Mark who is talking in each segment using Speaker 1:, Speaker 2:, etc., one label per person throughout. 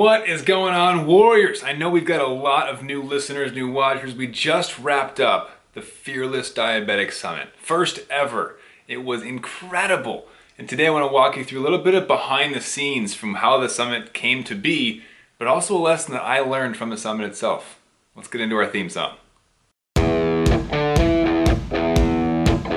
Speaker 1: What is going on, Warriors? I know we've got a lot of new listeners, new watchers. We just wrapped up the Fearless Diabetic Summit. First ever. It was incredible. And today I want to walk you through a little bit of behind the scenes from how the summit came to be, but also a lesson that I learned from the summit itself. Let's get into our theme song.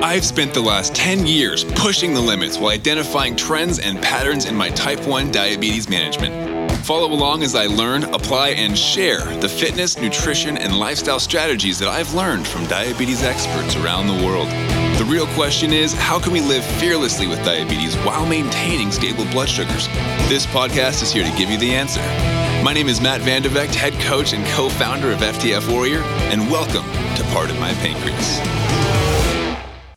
Speaker 1: I've spent the last 10 years pushing the limits while identifying trends and patterns in my type 1 diabetes management. Follow along as I learn, apply, and share the fitness, nutrition, and lifestyle strategies that I've learned from diabetes experts around the world. The real question is how can we live fearlessly with diabetes while maintaining stable blood sugars? This podcast is here to give you the answer. My name is Matt Vande Vegte, head coach and co founder of FTF Warrior, and welcome to Part of My Pancreas.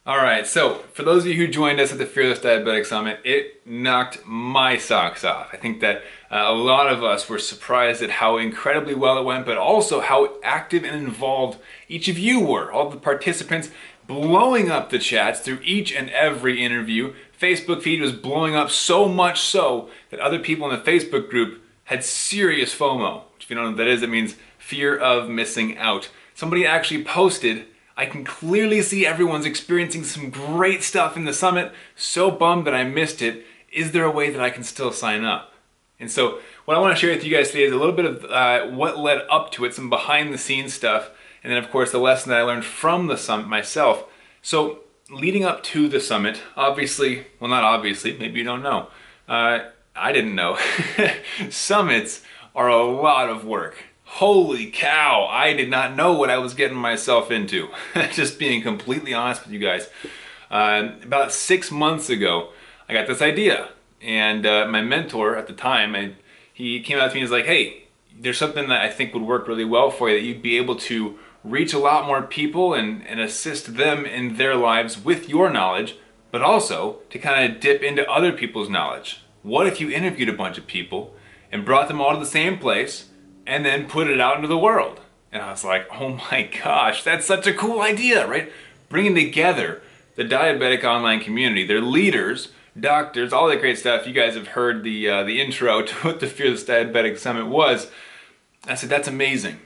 Speaker 1: All right, so for those of you who joined us at the Fearless Diabetic Summit, it knocked my socks off. I think that uh, a lot of us were surprised at how incredibly well it went, but also how active and involved each of you were. All the participants blowing up the chats through each and every interview. Facebook feed was blowing up so much so that other people in the Facebook group had serious FOMO. Which If you don't know what that is, it means fear of missing out. Somebody actually posted I can clearly see everyone's experiencing some great stuff in the summit. So bummed that I missed it. Is there a way that I can still sign up? And so, what I want to share with you guys today is a little bit of uh, what led up to it, some behind the scenes stuff, and then, of course, the lesson that I learned from the summit myself. So, leading up to the summit, obviously, well, not obviously, maybe you don't know. Uh, I didn't know. Summits are a lot of work holy cow, I did not know what I was getting myself into. Just being completely honest with you guys. Uh, about six months ago, I got this idea. And uh, my mentor at the time, I, he came out to me and was like, hey, there's something that I think would work really well for you that you'd be able to reach a lot more people and, and assist them in their lives with your knowledge, but also to kind of dip into other people's knowledge. What if you interviewed a bunch of people and brought them all to the same place? And then put it out into the world. And I was like, oh my gosh, that's such a cool idea, right? Bringing together the diabetic online community, their leaders, doctors, all that great stuff. You guys have heard the uh, the intro to what the Fearless Diabetic Summit was. I said, that's amazing.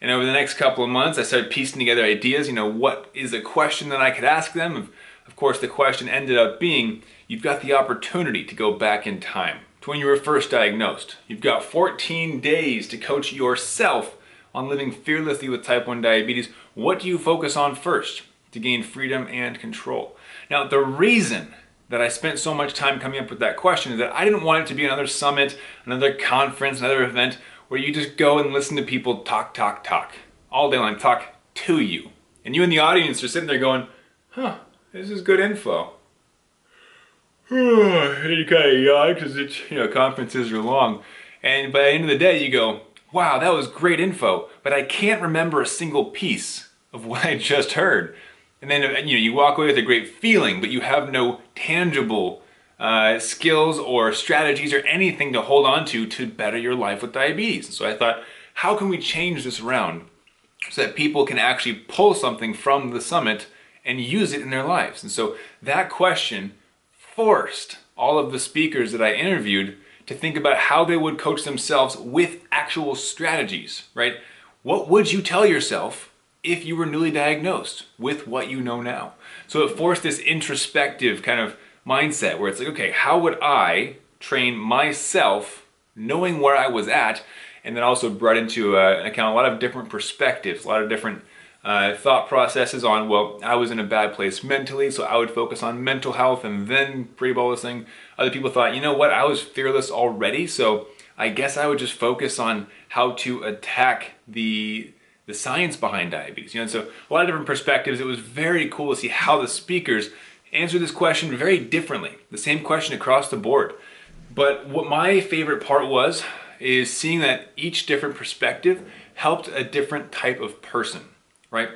Speaker 1: And over the next couple of months, I started piecing together ideas. You know, what is a question that I could ask them? Of, of course, the question ended up being, you've got the opportunity to go back in time to when you were first diagnosed. You've got 14 days to coach yourself on living fearlessly with type 1 diabetes. What do you focus on first to gain freedom and control? Now, the reason that I spent so much time coming up with that question is that I didn't want it to be another summit, another conference, another event where you just go and listen to people talk, talk, talk all day long, talk to you. And you in the audience are sitting there going, huh, this is good info. you kind of yawn because it's you know conferences are long, and by the end of the day you go, wow, that was great info, but I can't remember a single piece of what I just heard. And then you know you walk away with a great feeling, but you have no tangible uh, skills or strategies or anything to hold on to to better your life with diabetes. So I thought, how can we change this around so that people can actually pull something from the summit and use it in their lives? And so that question forced all of the speakers that I interviewed to think about how they would coach themselves with actual strategies, right? What would you tell yourself if you were newly diagnosed with what you know now? So it forced this introspective kind of mindset where it's like, okay, how would I train myself knowing where I was at? And then also brought into uh, account a lot of different perspectives, a lot of different uh, thought processes on, well, I was in a bad place mentally, so I would focus on mental health and then pre-bolusing. Other people thought, you know what, I was fearless already, so I guess I would just focus on how to attack the the science behind diabetes. You know, so a lot of different perspectives. It was very cool to see how the speakers answered this question very differently. The same question across the board. But what my favorite part was is seeing that each different perspective helped a different type of person right?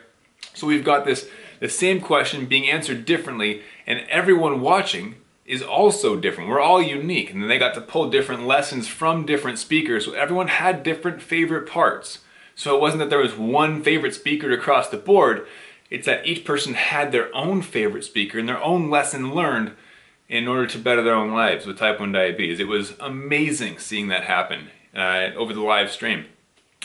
Speaker 1: So we've got this the same question being answered differently, and everyone watching is also different. We're all unique, and then they got to pull different lessons from different speakers. So everyone had different favorite parts. So it wasn't that there was one favorite speaker across the board. It's that each person had their own favorite speaker and their own lesson learned in order to better their own lives with type 1 diabetes. It was amazing seeing that happen. uh, over the live stream.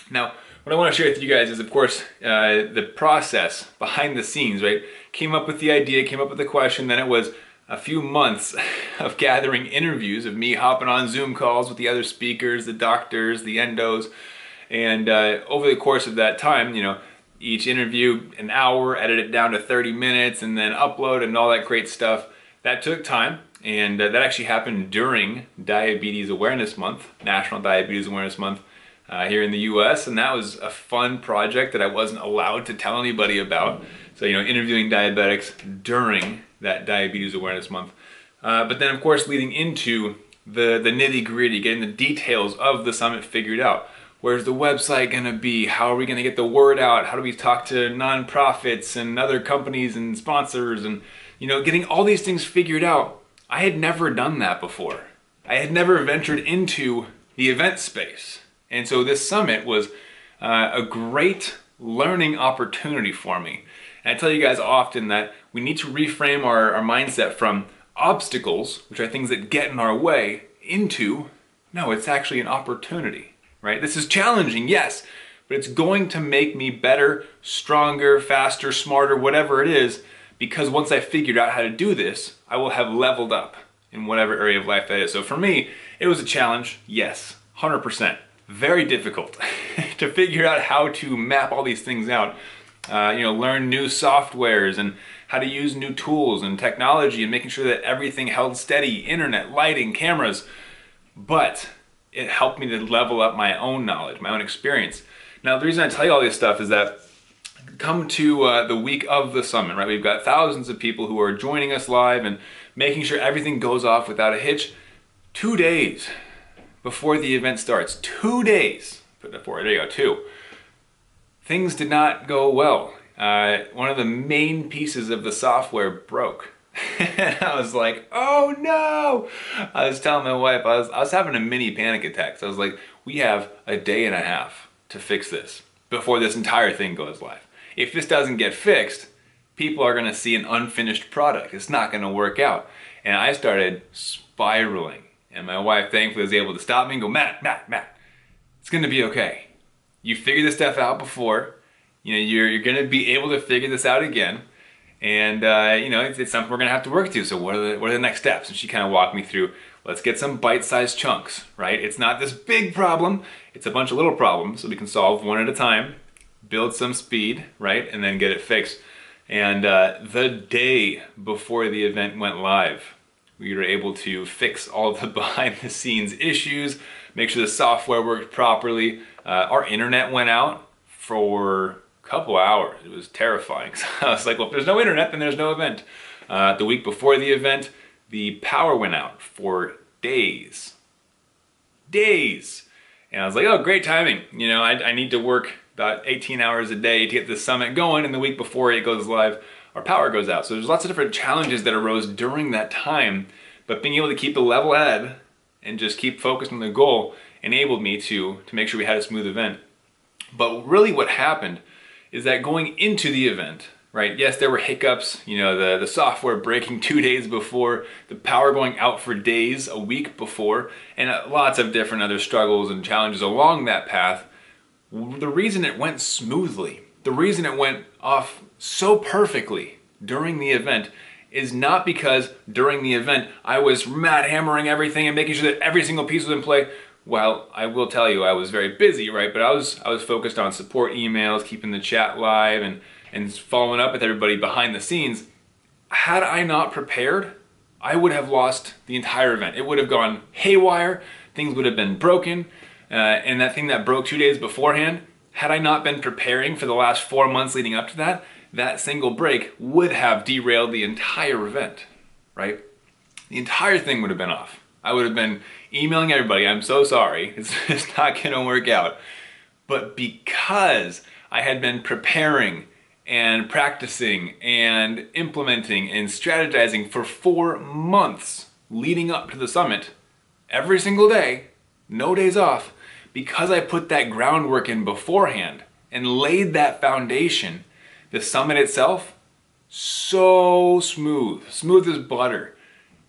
Speaker 1: Now, what I want to share with you guys is, of course, uh, the process behind the scenes, right? Came up with the idea, came up with the question, then it was a few months of gathering interviews of me hopping on Zoom calls with the other speakers, the doctors, the endos, and uh, over the course of that time, you know, each interview an hour, edit it down to 30 minutes, and then upload and all that great stuff. That took time, and uh, that actually happened during Diabetes Awareness Month, National Diabetes Awareness Month uh, here in the US, and that was a fun project that I wasn't allowed to tell anybody about. So, you know, interviewing diabetics during that Diabetes Awareness Month. Uh, but then, of course, leading into the, the nitty gritty, getting the details of the summit figured out. Where's the website going to be? How are we going to get the word out? How do we talk to nonprofits and other companies and sponsors? And, you know, getting all these things figured out. I had never done that before. I had never ventured into the event space. And so this summit was uh, a great learning opportunity for me. And I tell you guys often that we need to reframe our, our mindset from obstacles, which are things that get in our way, into no, it's actually an opportunity, right? This is challenging, yes, but it's going to make me better, stronger, faster, smarter, whatever it is, because once I figured out how to do this, I will have leveled up in whatever area of life that is. So for me, it was a challenge, yes, 100%. Very difficult to figure out how to map all these things out uh, you know, learn new softwares and how to use new tools and technology and making sure that everything held steady, internet, lighting, cameras. But it helped me to level up my own knowledge, my own experience. Now, the reason I tell you all this stuff is that come to uh, the week of the summit, right? We've got thousands of people who are joining us live and making sure everything goes off without a hitch. Two days before the event starts, two days, put that forward, there you go, two things did not go well. Uh, one of the main pieces of the software broke. and I was like, oh no! I was telling my wife, I was, I was having a mini panic attack. So I was like, we have a day and a half to fix this before this entire thing goes live. If this doesn't get fixed, people are to see an unfinished product. It's not to work out. And I started spiraling. And my wife thankfully was able to stop me and go, Matt, Matt, Matt, it's to be okay you figured this stuff out before. You know, you're, you're to be able to figure this out again. And, uh, you know, it's, it's, something we're to have to work to. So what are the, what are the next steps? And she kind of walked me through, let's get some bite-sized chunks, right? It's not this big problem. It's a bunch of little problems so we can solve one at a time, build some speed, right? And then get it fixed. And uh, the day before the event went live, we were able to fix all the behind the scenes issues, make sure the software worked properly, uh, our internet went out for a couple hours. It was terrifying. So I was like, well, if there's no internet, then there's no event. Uh, the week before the event, the power went out for days. Days. And I was like, oh, great timing. You know, I, I need to work about 18 hours a day to get the summit going, and the week before it goes live, our power goes out. So there's lots of different challenges that arose during that time, but being able to keep the level head and just keep focused on the goal enabled me to, to make sure we had a smooth event. But really what happened is that going into the event, right, yes, there were hiccups, you know, the, the software breaking two days before, the power going out for days, a week before, and uh, lots of different other struggles and challenges along that path. The reason it went smoothly, the reason it went off so perfectly during the event is not because during the event I was mad hammering everything and making sure that every single piece was in play well, I will tell you I was very busy, right? But I was I was focused on support emails, keeping the chat live, and and following up with everybody behind the scenes. Had I not prepared, I would have lost the entire event. It would have gone haywire. Things would have been broken, uh, and that thing that broke two days beforehand. Had I not been preparing for the last four months leading up to that, that single break would have derailed the entire event, right? The entire thing would have been off. I would have been emailing everybody, I'm so sorry, it's, it's not gonna work out. But because I had been preparing and practicing and implementing and strategizing for four months leading up to the summit, every single day, no days off, because I put that groundwork in beforehand and laid that foundation, the summit itself, so smooth, smooth as butter.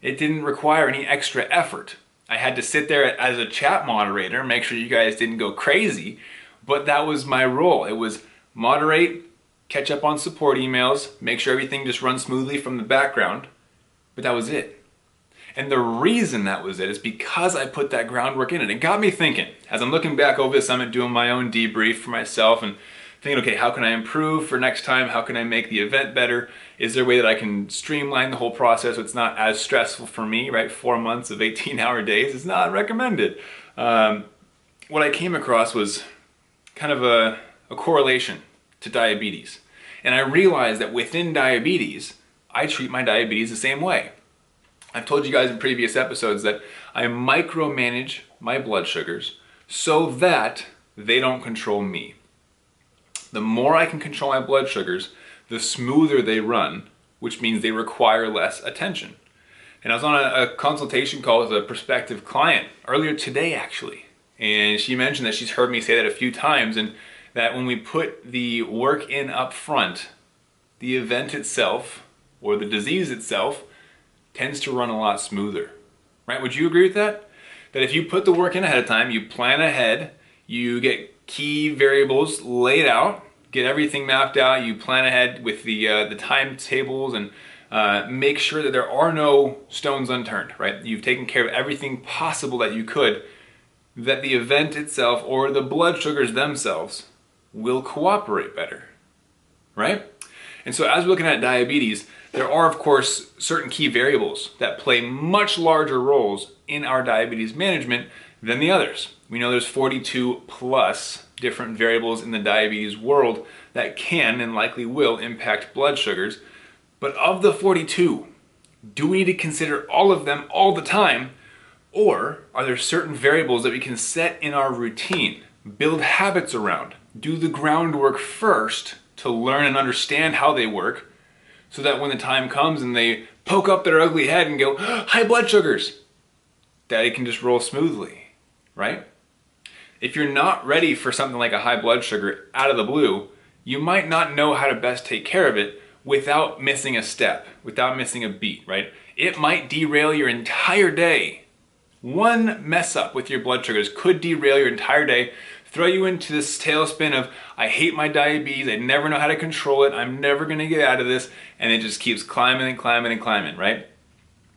Speaker 1: It didn't require any extra effort. I had to sit there as a chat moderator, make sure you guys didn't go crazy, but that was my role. It was moderate, catch up on support emails, make sure everything just runs smoothly from the background, but that was it. And the reason that was it is because I put that groundwork in it. It got me thinking, as I'm looking back over the summit, doing my own debrief for myself and thinking, okay, how can I improve for next time? How can I make the event better? Is there a way that I can streamline the whole process so it's not as stressful for me, right? Four months of 18 hour days is not recommended. Um, what I came across was kind of a, a correlation to diabetes. And I realized that within diabetes, I treat my diabetes the same way. I've told you guys in previous episodes that I micromanage my blood sugars so that they don't control me. The more I can control my blood sugars, the smoother they run, which means they require less attention. And I was on a, a, consultation call with a prospective client earlier today, actually. And she mentioned that she's heard me say that a few times, and that when we put the work in up front, the event itself or the disease itself tends to run a lot smoother. Right? Would you agree with that? That if you put the work in ahead of time, you plan ahead, you get key variables laid out, get everything mapped out, you plan ahead with the uh, the timetables and uh, make sure that there are no stones unturned, right? You've taken care of everything possible that you could, that the event itself or the blood sugars themselves will cooperate better, right? And so as we're looking at diabetes, there are, of course, certain key variables that play much larger roles in our diabetes management than the others. We know there's 42 plus different variables in the diabetes world that can and likely will impact blood sugars. But of the 42, do we need to consider all of them all the time? Or are there certain variables that we can set in our routine, build habits around, do the groundwork first to learn and understand how they work, so that when the time comes and they poke up their ugly head and go, high blood sugars, it can just roll smoothly, right? If you're not ready for something like a high blood sugar out of the blue, you might not know how to best take care of it without missing a step, without missing a beat, right? It might derail your entire day. One mess up with your blood sugars could derail your entire day throw you into this tailspin of I hate my diabetes, I never know how to control it, I'm never gonna get out of this, and it just keeps climbing and climbing and climbing, right?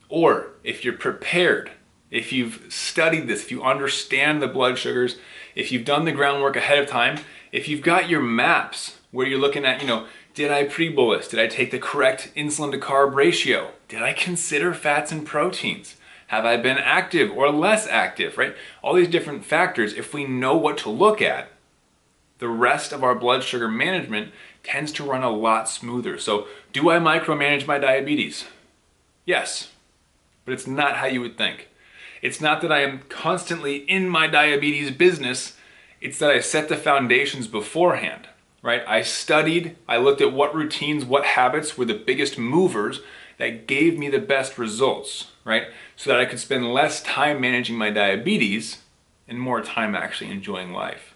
Speaker 1: Or if you're prepared, if you've studied this, if you understand the blood sugars, if you've done the groundwork ahead of time, if you've got your maps where you're looking at, you know, did I pre-bolus? Did I take the correct insulin to carb ratio? Did I consider fats and proteins? Have I been active or less active, right? All these different factors, if we know what to look at, the rest of our blood sugar management tends to run a lot smoother. So, do I micromanage my diabetes? Yes, but it's not how you would think. It's not that I am constantly in my diabetes business, it's that I set the foundations beforehand, right? I studied, I looked at what routines, what habits were the biggest movers that gave me the best results, right? So that I could spend less time managing my diabetes and more time actually enjoying life.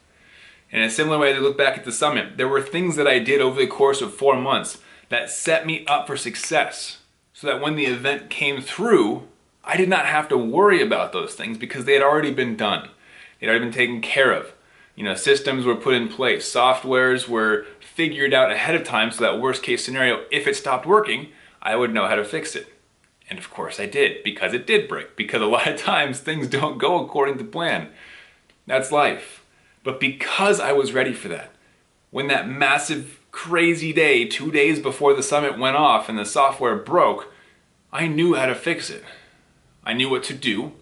Speaker 1: In a similar way, to look back at the summit, there were things that I did over the course of four months that set me up for success. So that when the event came through, I did not have to worry about those things because they had already been done. They had already been taken care of. You know, systems were put in place, softwares were figured out ahead of time so that worst case scenario, if it stopped working, I would know how to fix it. And of course I did, because it did break, because a lot of times things don't go according to plan. That's life. But because I was ready for that, when that massive, crazy day, two days before the summit went off and the software broke, I knew how to fix it. I knew what to do.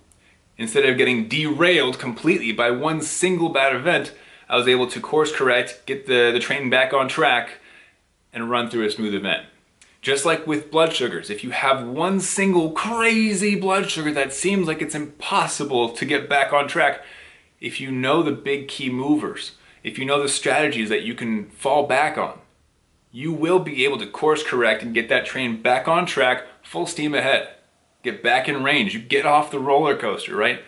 Speaker 1: Instead of getting derailed completely by one single bad event, I was able to course correct, get the, the train back on track, and run through a smooth event. Just like with blood sugars, if you have one single crazy blood sugar that seems like it's impossible to get back on track, if you know the big key movers, if you know the strategies that you can fall back on, you will be able to course correct and get that train back on track, full steam ahead. Get back in range. You get off the roller coaster, right?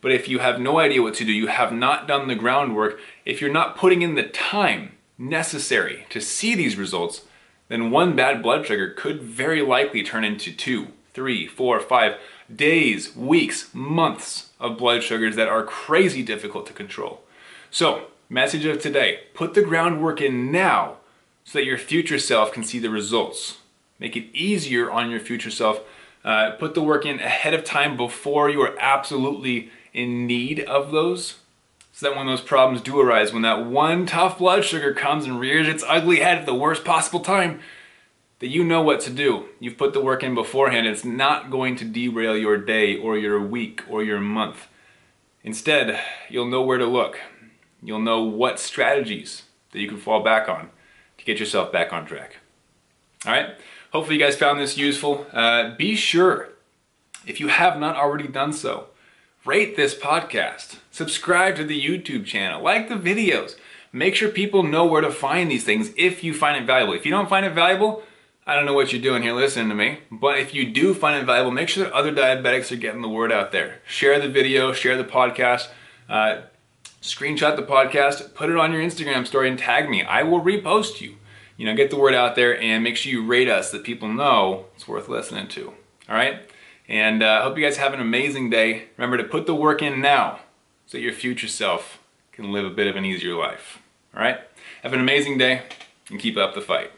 Speaker 1: But if you have no idea what to do, you have not done the groundwork, if you're not putting in the time necessary to see these results, then one bad blood sugar could very likely turn into two, three, four, five, days, weeks, months of blood sugars that are crazy difficult to control. So, message of today put the groundwork in now so that your future self can see the results. Make it easier on your future self. Uh, put the work in ahead of time before you are absolutely in need of those so that when those problems do arise, when that one tough blood sugar comes and rears its ugly head at the worst possible time, that you know what to do. You've put the work in beforehand. It's not going to derail your day or your week or your month. Instead, you'll know where to look. You'll know what strategies that you can fall back on to get yourself back on track. All right? Hopefully, you guys found this useful. Uh, be sure, if you have not already done so, rate this podcast, subscribe to the YouTube channel, like the videos. Make sure people know where to find these things if you find it valuable. If you don't find it valuable, I don't know what you're doing here listening to me, but if you do find it valuable, make sure that other diabetics are getting the word out there. Share the video, share the podcast, uh, screenshot the podcast, put it on your Instagram story and tag me. I will repost you. You know, get the word out there and make sure you rate us that people know it's worth listening to. All right? And I uh, hope you guys have an amazing day. Remember to put the work in now so that your future self can live a bit of an easier life. All right? Have an amazing day and keep up the fight.